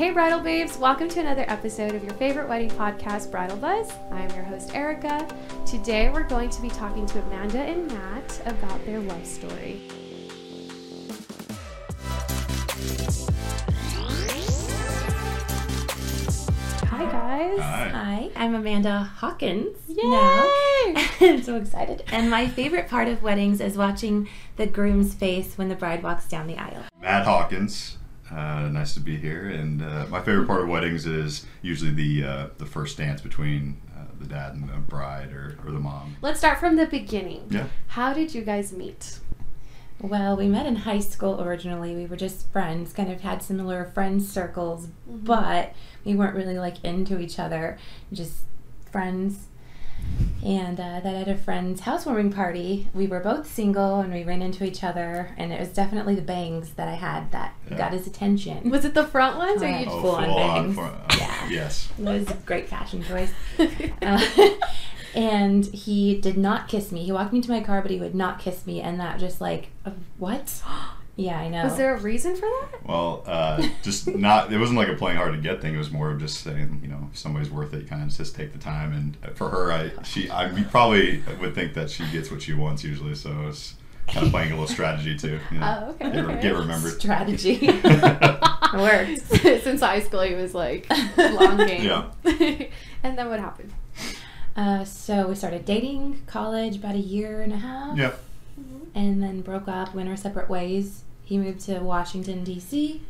Hey, Bridal Babes, welcome to another episode of your favorite wedding podcast, Bridal Buzz. I'm your host, Erica. Today, we're going to be talking to Amanda and Matt about their love story. Hi, guys. Hi. Hi, I'm Amanda Hawkins. Yay! Now. I'm so excited. And my favorite part of weddings is watching the groom's face when the bride walks down the aisle. Matt Hawkins. Uh, nice to be here. And uh, my favorite part of weddings is usually the uh, the first dance between uh, the dad and the bride or, or the mom. Let's start from the beginning. Yeah. How did you guys meet? Well, we met in high school originally. We were just friends, kind of had similar friend circles, but we weren't really like into each other, just friends. And uh, then at a friend's housewarming party, we were both single and we ran into each other, and it was definitely the bangs that I had that Yeah. got his attention. Was it the front ones or you Correct. Oh, Full on bangs. full- uh, Yeah. Yes. It was a great fashion choice. Uh, and he did not kiss me. He walked me to my car, but he would not kiss me, and that just like, uh, what? Yeah, I know. Was there a reason for that? Well, uh, just not. It wasn't like a playing hard to get thing. It was more of just saying, you know, if somebody's worth it. You kind of just take the time. And for her, I she I you probably would think that she gets what she wants usually. So it's kind of playing a little strategy too. You know, Oh, okay, Get, okay. get remembered. strategy? it worked. Since high school, he was like long game. Yeah. and then what happened? Uh, so we started dating, college, about a year and a half, Yeah. and then broke up, went our separate ways. He moved to Washington D.C.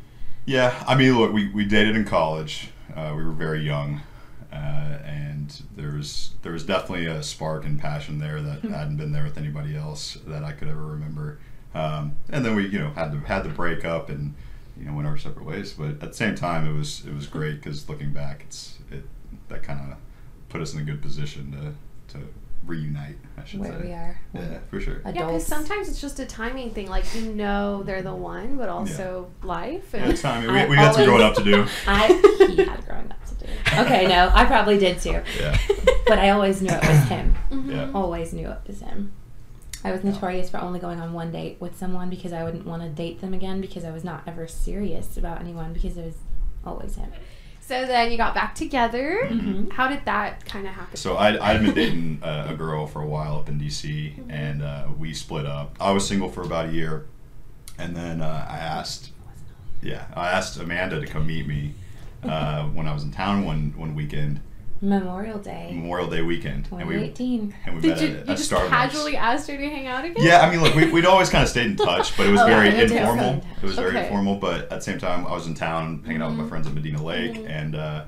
Yeah, I mean, look, we, we dated in college. Uh, we were very young, uh, and there was there was definitely a spark and passion there that hadn't been there with anybody else that I could ever remember. Um, and then we, you know, had to had to break up and you know went our separate ways. But at the same time, it was it was great because looking back, it's it that kind of put us in a good position to to reunite. I should Where say. we are. Yeah, for sure. Yeah, because sometimes it's just a timing thing. Like you know they're the one, but also life. And it's time. We, I we had some growing up to do. I he had growing up to do. Okay, no, I probably did too. Yeah. But I always knew it was him. Mhm. Yeah. Always knew it was him. I was notorious for only going on one date with someone because I wouldn't want to date them again because I was not ever serious about anyone because it was always him. So then you got back together. Mhm. How did that kind of happen? So I I'd been dating a, a girl for a while up in DC, and uh, we split up. I was single for about a year, and then uh, I asked, yeah, I asked Amanda to come meet me uh, when I was in town one one weekend, Memorial Day, Memorial Day weekend, and we 2018. and we Did met you, at, you at just Starbucks. casually asked her to hang out again? Yeah, I mean, look, we, we'd always kind of stayed in touch, but it was Oh, very yeah, informal. Okay. It was very informal, but at the same time, I was in town hanging out with my Mhm. friends at Medina Lake, Mhm. and uh,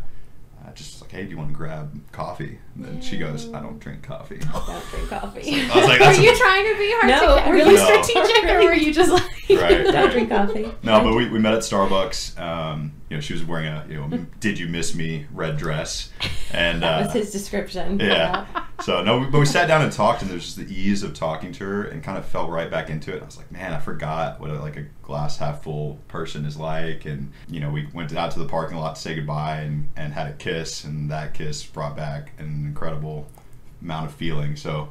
I just was like, hey, do you want to grab coffee? And then she goes, I don't drink coffee. I Don't drink coffee. I was like, that's were a- you trying to be hard No, to get? Were really you No. strategic or were you just like Right. Don't drink coffee. No, but we, we met at Starbucks. Um, you know, she was wearing a you know "Did you miss me?" red dress, and That uh, was his description. yeah. So no, but we sat down and talked, and there's just the ease of talking to her, and kind of fell right back into it. I was like, man, I forgot what a, like a glass half full person is like, and you know, we went out to the parking lot to say goodbye, and and had a kiss, and that kiss brought back an incredible amount of feeling. So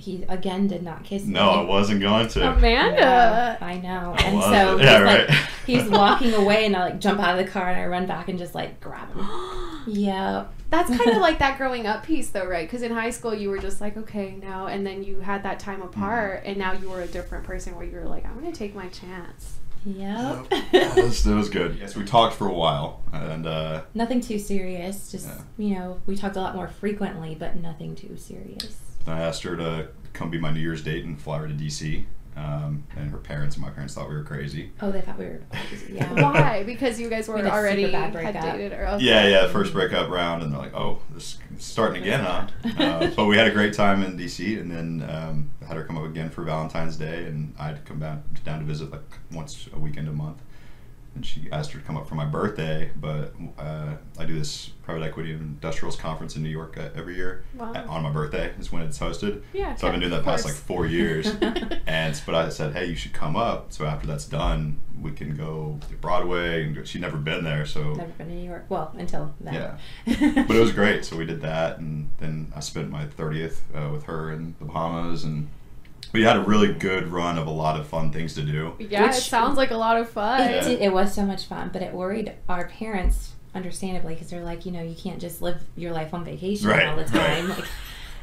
He again did not kiss me. no, I wasn't going to. Amanda? Yeah, I know. I And was. so he's Yeah, like, right. he's walking away, and I like jump out of the car and I run back and just like grab him. Yeah. That's kind of like that growing up piece, though, right? Because in high school, you were just like, okay, no. And then you had that time apart, and now you were a different person where you were like, I'm going to take my chance. Yep. it, was, it was good. Yes, we talked for a while, and uh, nothing too serious. Just Yeah. you know, we talked a lot more frequently, but nothing too serious. I asked her to come be my New Year's date and fly her to DC. Um, and her parents and my parents thought we were crazy. Oh, they thought we were. crazy. Yeah. Why? Because you guys were We already bad had dated, or okay. Yeah, yeah, first breakup round, and they're like, "Oh, this is starting again, huh?" Uh, but we had a great time in DC, and then um, had her come up again for Valentine's Day, and I'd come down down to visit like once a weekend a month. And she asked her to come up for my birthday, but uh, I do this private equity and industrials conference in New York uh, every year. Wow. On my birthday is when it's hosted. Yeah, So I've been doing that past like four years. and but I said, hey, you should come up. So after that's done, we can go to Broadway. And go, she'd never been there, so Never been to New York. Well, until then. Yeah. but it was great. So we did that, and then I spent my thirtieth uh, with her in the Bahamas, and we had a really good run of a lot of fun things to do. Yeah, it sounds like a lot of fun. It, Yeah. did, it was so much fun, but it worried our parents, understandably, because they're like, you know, you can't just live your life on vacation Right, all the right. time. Like,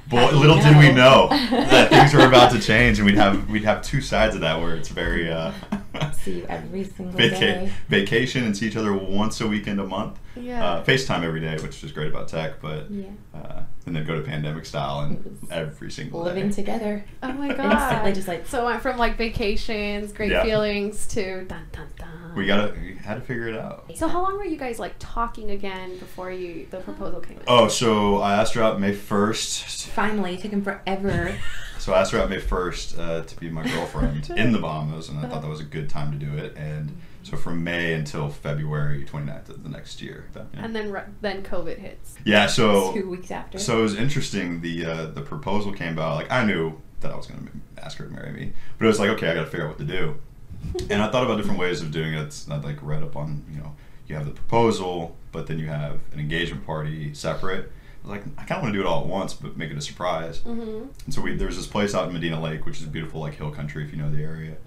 But How do you little did we know? know that things were about to change, and we'd have we'd have two sides of that where it's very uh, see you every single vaca- day. vacation and see each other once a weekend a month. Yeah. Uh, FaceTime every day, which is great about tech, but Yeah. uh, and then go to pandemic style and every single day. Living day. together. oh my Instantly god. just like, So it went from like vacations, great Yeah. feelings to dun dun dun. we gotta we had to figure it out. So how long were you guys like talking again before you the proposal came in? Oh, so I asked her out May first. finally, it took him forever. So I asked her out May first uh, to be my girlfriend in the Bahamas, and I thought that was a good time to do it. And so from May until February 29th of the next year. Yeah. And then then COVID hits. Yeah, so Two weeks after. so it was interesting. The uh, the proposal came about. Like I knew that I was going to ask her to marry me, but it was like okay, I got to figure out what to do. And I thought about different ways of doing it. I like read up on you know you have the proposal, but then you have an engagement party separate. I was like I kind of want to do it all at once, but make it a surprise. Mm-hmm. And so we there's this place out in Medina Lake, which is beautiful, like hill country, if you know the area.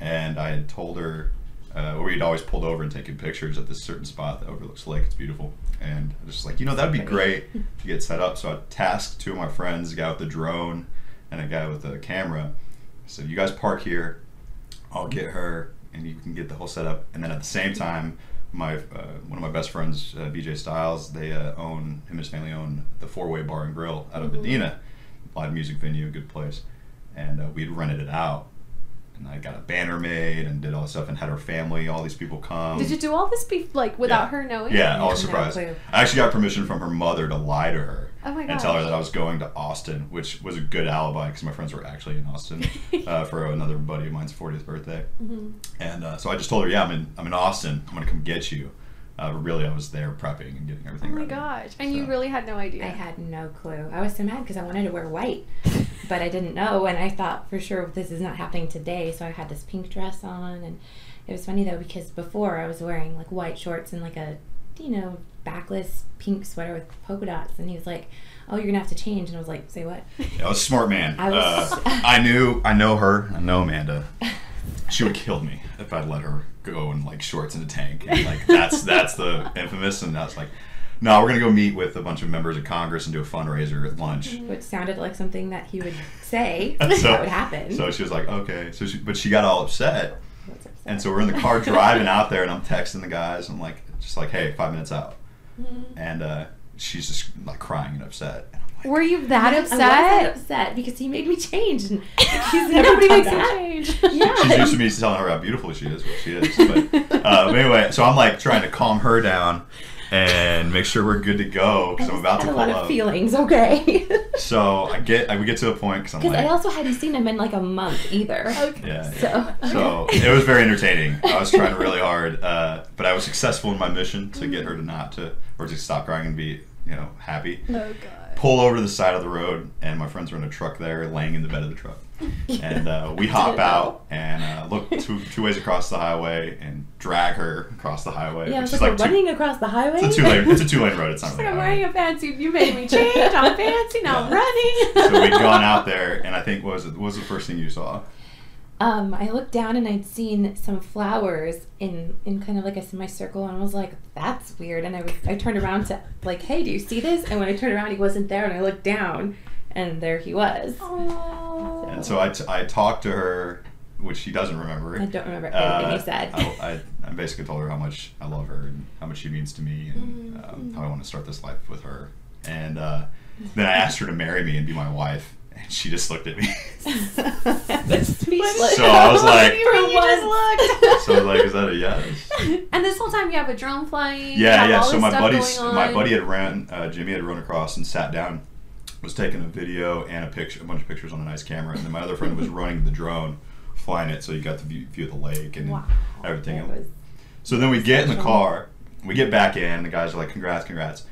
And I had told her, uh, we'd always pulled over and taken pictures at this certain spot that overlooks the lake. It's beautiful. And I was just like, you know, that'd be great to get set up. So I tasked two of my friends, a guy with the drone and a guy with the camera. So you guys park here. I'll get her, and you can get the whole setup. And then at the same time, my uh, one of my best friends, uh, BJ Styles, they uh, own him and his family own the Four Way Bar and Grill out of Mhm. Medina, live music venue, good place, and uh, we'd rented it out. And I got a banner made and did all this stuff and had her family, all these people come. Did you do all this be like without Yeah. her knowing? Yeah, I Yeah, was no surprised. I actually got permission from her mother to lie to her Oh my god. and tell her that I was going to Austin, which was a good alibi because my friends were actually in Austin uh, for another buddy of mine's 40th birthday. hmm And uh, so I just told her, yeah, I'm in, I'm in Austin. I'm gonna come get you. Uh, but really, I was there prepping and getting everything ready. Oh my ready. gosh. And you really had no idea. I had no clue. I was so mad because I wanted to wear white, but I didn't know, and I thought for sure this is not happening today. So I had this pink dress on, and it was funny though because before I was wearing like white shorts and like a, you know, backless pink sweater with polka dots, and he was like, "Oh, you're gonna have to change," and I was like, "Say what?" Yeah, I was a smart man. I was- uh, I knew, I know her. I know Amanda. She would kill me if I'd let her go in like shorts and a tank. And, like that's that's the infamous. And that's like, no, we're gonna go meet with a bunch of members of Congress and do a fundraiser at lunch. Which sounded like something that he would say So- that would happen. So she was like, okay. So she, but she got all upset. Upset? And so we're in the car driving out there, and I'm texting the guys. I'm like, just like, hey, five minutes out. Mhm. And uh, she's just like crying and upset. And I'm like, Were you that I upset? wasn't upset because he made me change, and he's never Nobody done makes a change. Yeah. She's used to me telling her how beautiful she is, which she is. But, uh, but anyway, so I'm like trying to calm her down and make sure we're good to go because I'm about to had a pull lot of feelings. Okay. So I get, I, we get to a point because I'm Because like, I also hadn't seen him in like a month either. Okay. yeah, So. yeah. So it was very entertaining. I was trying really hard, uh, but I was successful in my mission to get her to not to or to stop crying and be, you know, happy. Oh god. Pull over to the side of the road, and my friends are in a truck there, laying in the bed of the truck. and uh, we hop out and uh, look two, two ways across the highway and drag her across the highway. Yeah, I which was is like, like we're two- running across the highway. it's a two lane. It's a two lane road. It's not really like, I'm wearing a fancy. You made me change. I'm fancy. Now I'm running. So we'd gone out there, and I think what was it what was the first thing you saw? Um, I looked down and I'd seen some flowers in in kind of like a semicircle, and I was like, "That's weird." And I was, I turned around to like, "Hey, do you see this?" And when I turned around, he wasn't there, and I looked down, and there he was. Oh. And so I, t- I talked to her, which she doesn't remember. I don't remember anything Uh, he said. I, I, I basically told her how much I love her and how much she means to me and Mhm. um, how I want to start this life with her. And uh, then I asked her to marry me and be my wife, and she just looked at me. That's speechless. So I was like- You you just looked. so I was like, "Is that a yes?" and this whole time you have a drone flying. Yeah, yeah. So my stuff buddy's my buddy had ran uh, Jimmy had run across and sat down, was taking a video and a picture, a bunch of pictures on a nice camera, and then my other friend was running the drone, flying it, so you got the view, view of the lake and Wow. everything. Was- So then we get in the car, we get back in, the guys are like, "Congrats, congrats,"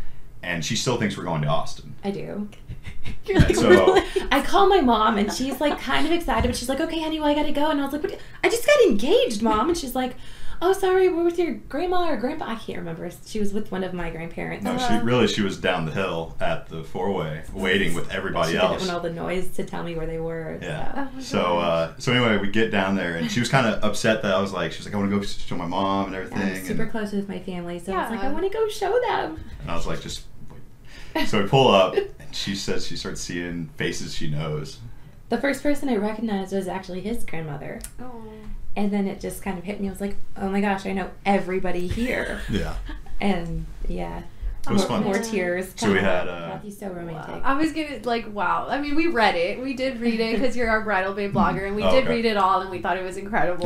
and she still thinks we're going to Austin. I do. You're like, So- really? I call my mom and she's like kind of excited, but she's like, "Okay, honey, well, I gotta go." And I was like, "What? I just got engaged, mom." And she's like, "Oh, sorry, we're with your grandma or grandpa." I can't remember. She was with one of my grandparents. No, Uh-huh. she really she was down the hill at the four way, waiting with everybody she else. didn't want all the noise to tell me where they were. Yeah. Oh So uh, so anyway, we get down there, and she was kind of upset that I was like, she was like, I want to go show my mom and So everything, I'm super and, close with my family, so I was like, I want to go show them. and I was like, just. Wait. So we pull up, and she says she starts seeing faces she knows. The first person I recognized was actually his grandmother. Oh. And then it just kind of hit me. I was like, oh my gosh, I know everybody here. Yeah. and yeah. It was more, fun. More Yeah. tears. So we had, uh, Matthew's so romantic. Wow. I was gonna like wow. I mean, we read it. We did read it because you're our bridal babe blogger, and we Oh, did okay. read it all, and we thought it was incredible.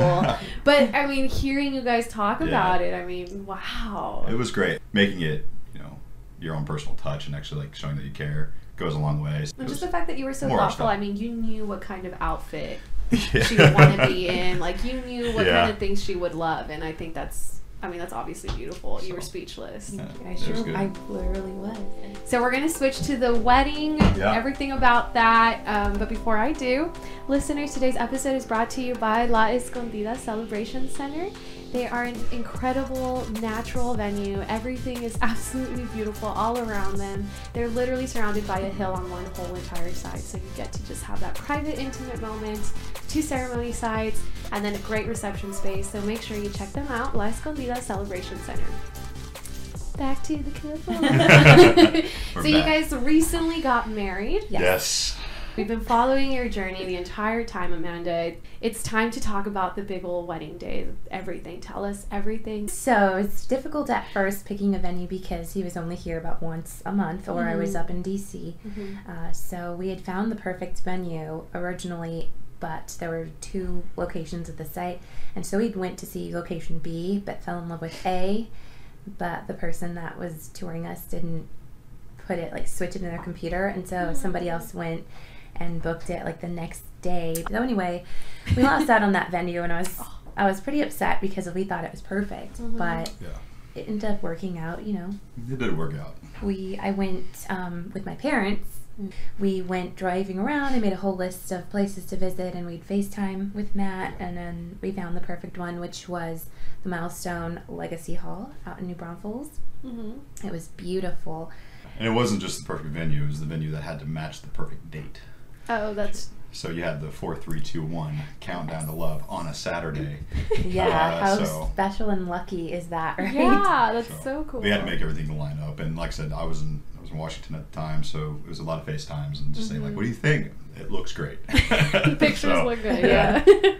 but I mean, hearing you guys talk Yeah. about it, I mean, wow. It was great. Making it, you know, your own personal touch and actually like showing that you care goes a long way. It just the fact that you were so thoughtful. I mean, you knew what kind of outfit Yeah. she would want to be in. Like you knew what Yeah. kind of things she would love, and I think that's. I mean, that's obviously beautiful. You were speechless. Yeah, I sure. I literally was. So we're gonna switch to the wedding, Yeah. everything about that. Um, but before I do, listeners, today's episode is brought to you by La Escondida Celebration Center. They are an incredible natural venue. Everything is absolutely beautiful all around them. They're literally surrounded by a hill on one whole entire side, so you get to just have that private, intimate moment. Two ceremony sites, and then a great reception space. So make sure you check them out. La Escondida Celebration Center. Back to the couple. So you guys recently got married. Yes. Yes. We've been following your journey the entire time, Amanda. It's time to talk about the big old wedding day. Everything. Tell us everything. So it's difficult at first picking a venue because he was only here about once a month, or I was Mhm. up in DC. Uh, so we had found the perfect venue originally, but there were two locations at the site, and so we went to see location B, but fell in love with A. But the person that was touring us didn't put it like switch it in their computer, and so somebody else went and booked it like the next day. So anyway, we lost out on that venue, and I was I was pretty upset because we thought it was perfect, Mhm. but Yeah. it ended up working out. You know, It did work out. we I went um, with my parents. We went driving around. I made a whole list of places to visit, and we'd FaceTime with Matt, and then we found the perfect one, which was the Milestone Legacy Hall out in New Braunfels. Mm-hmm. It was beautiful. And it wasn't just the perfect venue; it was the venue that had to match the perfect date. Oh, that's So you had the four, three, two, one countdown to love on a Saturday. Yeah, Uh, how so- special and lucky is that, right? yeah, that's so, cool. We had to make everything line up, and like I said, I was in I was in Washington at the time, so it was a lot of FaceTimes and just saying like, Mhm. "What do you think?" It looks great. The pictures So, look good. Yeah. Well,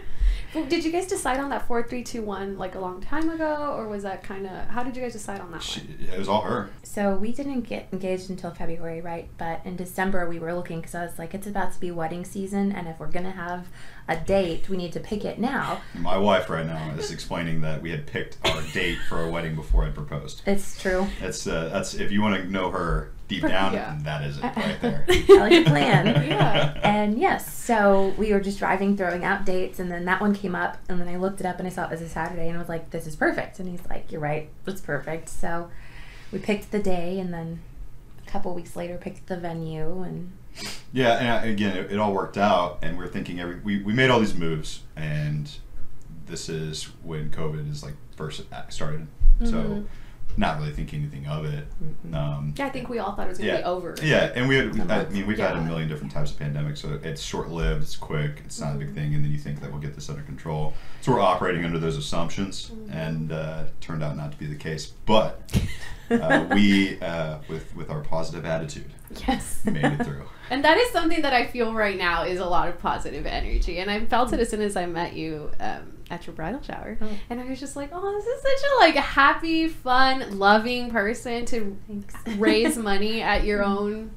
did you guys decide on that four, three, two, one like a long time ago, or was that kind of how did you guys decide on that She, one? it was all her. So we didn't get engaged until February, right? But in December we were looking because I was like, it's about to be wedding season, and if we're gonna have a date, we need to pick it now. My wife right now is explaining that we had picked our date for our wedding before I proposed. It's true. That's uh, that's if you want to know her deep down, Yeah. that is it right there. I like a plan. Yeah. And yes, so we were just driving, throwing out dates, and then that one came up, and then I looked it up and I saw it was a Saturday, and I was like, this is perfect. And he's like, you're right, it's perfect. So we picked the day, and then a couple weeks later picked the venue, and Yeah, and again, it, it all worked out, and we're thinking every we, we made all these moves, and this is when COVID is like first started, so Mhm. Not really thinking anything of it. Mm-mm. Um, Yeah, I think we all thought it was gonna yeah, be over. yeah, and we had, we, A I month. mean we've had a million different types of pandemics, so it's short lived, it's quick, it's not a big Mhm. thing, and then you think that we'll get this under control. So we're operating under those assumptions, Mhm. and uh, turned out not to be the case. But uh, we, uh, with with our positive attitude, Yes. made it through. And that is something that I feel right now is a lot of positive energy. And I felt it as soon as I met you um, at your bridal shower. Oh. And I was just like, oh, this is such a like happy, fun, loving person to thanks. raise money at your own.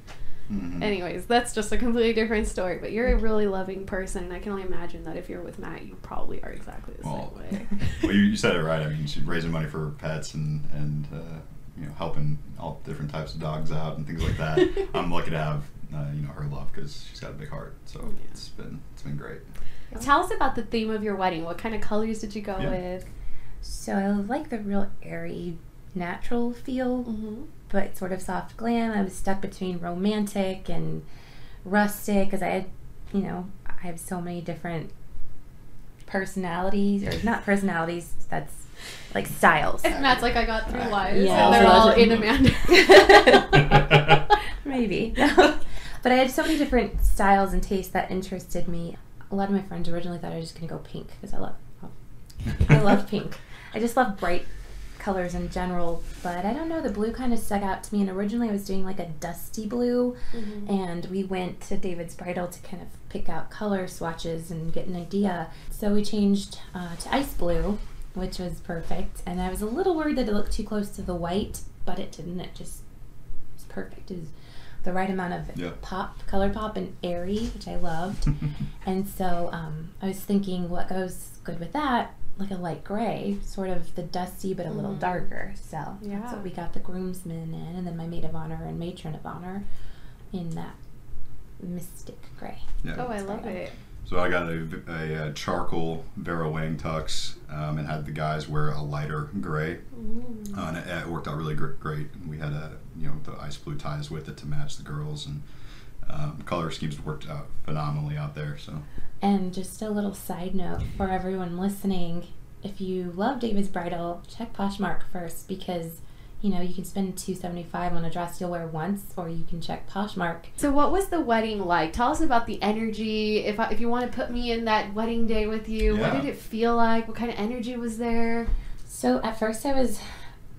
Mhm. Anyways, that's just a completely different story. But you're a really loving person. And I can only imagine that if you're with Matt, you probably are exactly the Well, same way. well, you, you said it right. I mean, she's raising money for pets and and uh, you know helping all different types of dogs out and things like that. I'm lucky to have uh, you know her love because she's got a big heart. So Yeah. it's been it's been great. Tell us about the theme of your wedding. What kind of colors did you go Yeah. with? So I like the real airy, natural feel, Mm-hmm. but sort of soft glam. I was stuck between romantic and rustic because I had, you know, I have so many different personalities, or not personalities, that's like styles. And Matt's like, I got three wives, Yeah. and they're all in Amanda. Maybe. but I had so many different styles and tastes that interested me. A lot of my friends originally thought I was just gonna go pink because I love, I love pink. I just love bright colors in general. But I don't know, the blue kind of stuck out to me. And originally I was doing like a dusty blue, Mm-hmm. and we went to David's Bridal to kind of pick out color swatches and get an idea. So we changed uh, to ice blue, which was perfect. And I was a little worried that it looked too close to the white, but it didn't. It just was perfect. It was the right amount of Yeah. pop, color pop, and airy, which I loved. and so um, I was thinking, what goes good with that? Like a light gray, sort of the dusty but a little Mm. darker. So Yeah. that's what we got the groomsmen in, and then my maid of honor and matron of honor in that mystic gray. Yeah. Oh, I love it. So I got a, a, uh charcoal Vera Wang tux um, and had the guys wear a lighter gray. Uh, and it, it worked out really gr- great. And we had a you know the ice blue ties with it to match the girls, and um, color schemes worked out phenomenally out there. So And just a little side note for everyone listening if you love David's Bridal, check Poshmark first because you know you can spend two seventy five on a dress you'll wear once, or you can check Poshmark. So, what was the wedding like? Tell us about the energy. If I, if you want to put me in that wedding day with you, what did it feel like? What kind of energy was there? So at first I was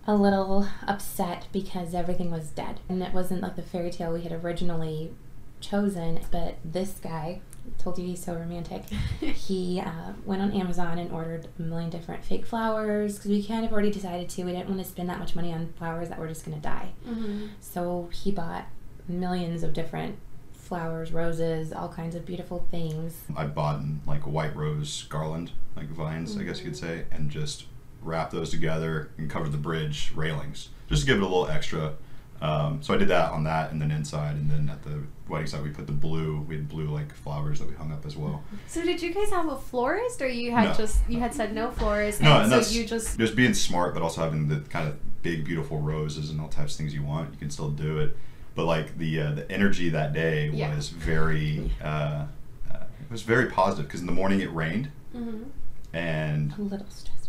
a little upset because everything was dead and it wasn't like the fairy tale we had originally chosen. But this guy told you he's so romantic. he uh, went on Amazon and ordered a million different fake flowers because we kind of already decided to. We didn't want to spend that much money on flowers that were just gonna die. Mm-hmm. So he bought millions of different flowers, roses, all kinds of beautiful things. I bought like a white rose garland, like vines, I guess you could say, and just wrapped those together and covered the bridge railings, just to give it a little extra. Um, so I did that on that, and then inside, and then at the wedding site we put the blue. We had blue like flowers that we hung up as well. So, did you guys have a florist, or you had No. just you had said no florist, No, and, and so that's you just just being smart, but also having the kind of big, beautiful roses and all types of things you want. You can still do it, but like the uh, the energy that day Yeah. was very uh, uh, it was very positive because in the morning it rained Mhm. and A little stressful.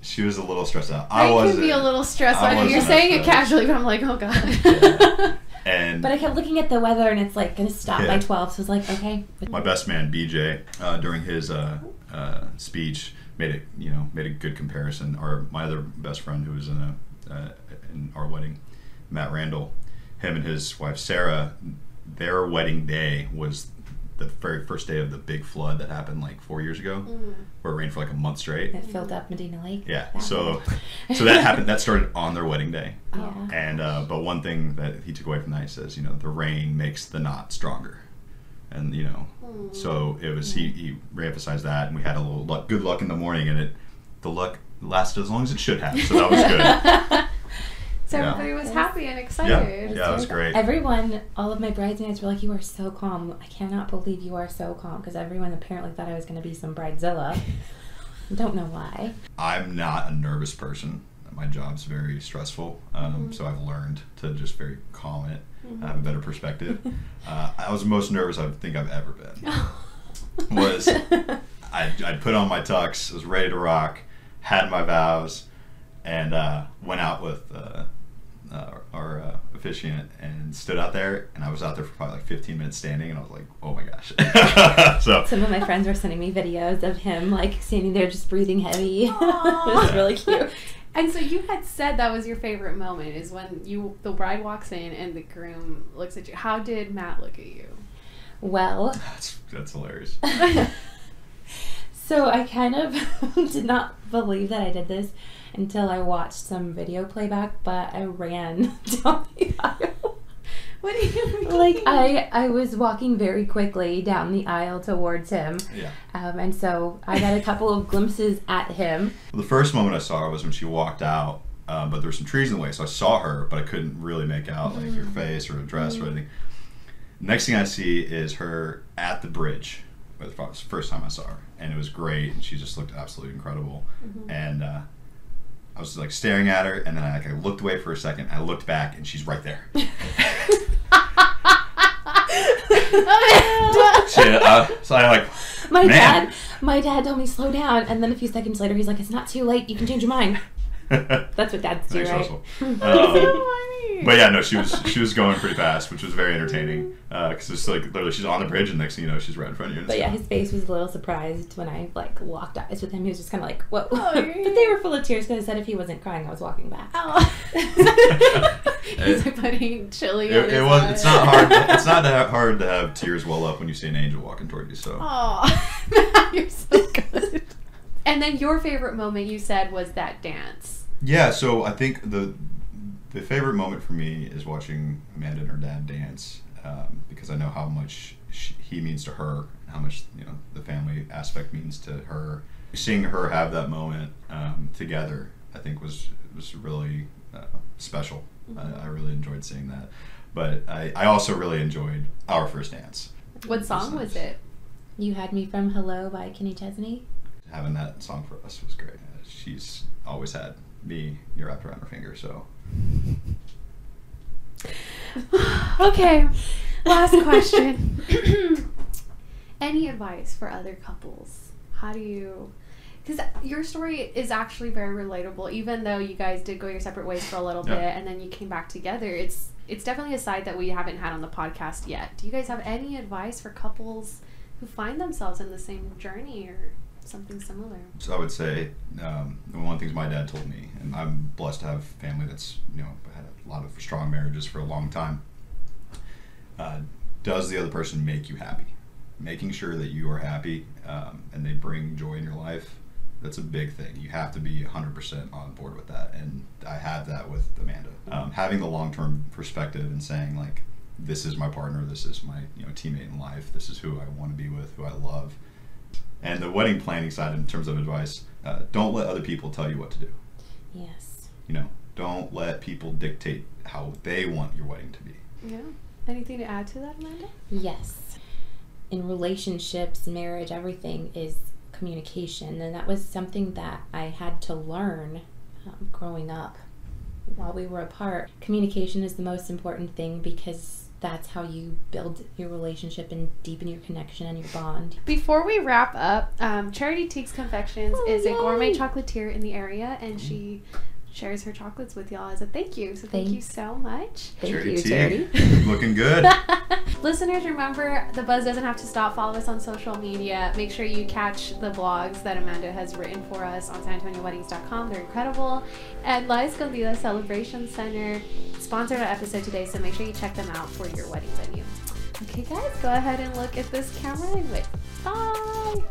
She was a little stressed out. I I was can be a little stressed. I I you're wasn't saying it casually, but I'm like, oh god. and But I kept looking at the weather and it's like gonna stop by 12, so I was like, okay. my best man BJ uh, during his uh, uh, speech made it you know made a good comparison. Or my other best friend who was in a uh, in our wedding, Matt Randall, him and his wife Sarah, their wedding day was the very first day of the big flood that happened like four years ago, where it rained for like a month straight. It filled up Medina Lake. Yeah, That so so that happened. That started on their wedding day. Yeah. And uh, but one thing that he took away from that, he says, you know, the rain makes the knot stronger, and you know, so it was he he reemphasized that, and we had a little luck, good luck in the morning, and it the luck lasted as long as it should have, so that was good. so Yeah. everybody was happy and excited. yeah, it was great. Everyone, all of my bridesmaids were like, "You are so calm. I cannot believe you are so calm." Because everyone apparently thought I was going to be some bridezilla. Don't know why. I'm not a nervous person. My job's very stressful, um, so I've learned to just very calm it, have a better perspective. Uh, I was the most nervous I think I've ever been. Was I I put on my tux, was ready to rock, had my vows, and uh, went out with uh, our officiant and stood out there. And I was out there for probably like 15 minutes standing, and I was like, oh my gosh. so Some of my friends were sending me videos of him like standing there just breathing heavy. it Aw. was really cute. And so you had said that was your favorite moment is when you the bride walks in and the groom looks at you. How did Matt look at you? Well, that's that's hilarious. so I kind of did not believe that I did this until I watched some video playback, but I ran down the aisle. What do you mean? like I, I was walking very quickly down the aisle towards him, Yeah. um, and so I got a couple of glimpses at him. The first moment I saw her was when she walked out, um, but there were some trees in the way, so I saw her, but I couldn't really make out like her face or her dress or anything. Next thing I see is her at the bridge. It was the first time I saw her, and it was great, and she just looked absolutely incredible. And uh, I was like staring at her, and then I, like, I looked away for a second. I looked back, and she's right there. She, uh, so I like My Man. dad, My dad told me slow down, and then a few seconds later, he's like, "It's not too late. You can change your mind." That's what dads do, Thanks, right? Russell. so Um, but yeah, no, she was she was going pretty fast, which was very entertaining. Because it's like literally she's on the bridge, and next thing you know, she's right in front of you. and But it's yeah, his face was a little surprised when I like locked eyes with him. He was just kind of like, "Whoa!" Oh, but they were full of tears because I said if he wasn't crying, I was walking back. Oh. He's like putting chili on It, his it was. eye. It's not hard. It's not that hard to have tears well up when you see an angel walking toward you. So Oh, you're so good. And then your favorite moment you said was that dance. yeah. So I think the the favorite moment for me is watching Amanda and her dad dance um, because I know how much she, he means to her, how much you know the family aspect means to her. Seeing her have that moment um, together, I think was was really uh, special. I, I really enjoyed seeing that. But I, I also really enjoyed our first dance. What song was it? You had me from "Hello" by Kenny Chesney. Having that song for us was great. Uh, she's always had me wrapped around her finger, so okay, last question. Any advice for other couples? How do you? Because your story is actually very relatable, even though you guys did go your separate ways for a little bit and then you came back together. It's it's definitely a side that we haven't had on the podcast yet. Do you guys have any advice for couples who find themselves in the same journey or something similar? so I would say um, one of the things my dad told me, and I'm blessed to have family that's you know had a lot of strong marriages for a long time. Uh, does the other person make you happy? Making sure that you are happy um, and they bring joy in your life. That's a big thing. You have to be 100% on board with that. And I have that with Amanda. Um, having the long term perspective and saying, like, this is my partner, this is my you know teammate in life, this is who I want to be with, who I love. And the wedding planning side, in terms of advice, uh, don't let other people tell you what to do. Yes. You know, don't let people dictate how they want your wedding to be. Yeah. Anything to add to that, Amanda? Yes. In relationships, marriage, everything is communication. And that was something that I had to learn um, growing up while we were apart. Communication is the most important thing because that's how you build your relationship and deepen your connection and your bond. Before we wrap up, um, Charity Teagues Confections Oh, is a gourmet chocolatier in the area, and she shares her chocolates with y'all as a thank you. So thank you so much. Thank Charity you, Teague, Charity. Looking good. Listeners, remember the buzz doesn't have to stop. Follow us on social media. Make sure you catch the blogs that Amanda has written for us on SanAntonioWeddings.com. They're incredible. And La Escondida Celebration Center sponsored our episode today, so make sure you check them out for your wedding venue. Okay, guys, go ahead and look at this camera and wait. Bye.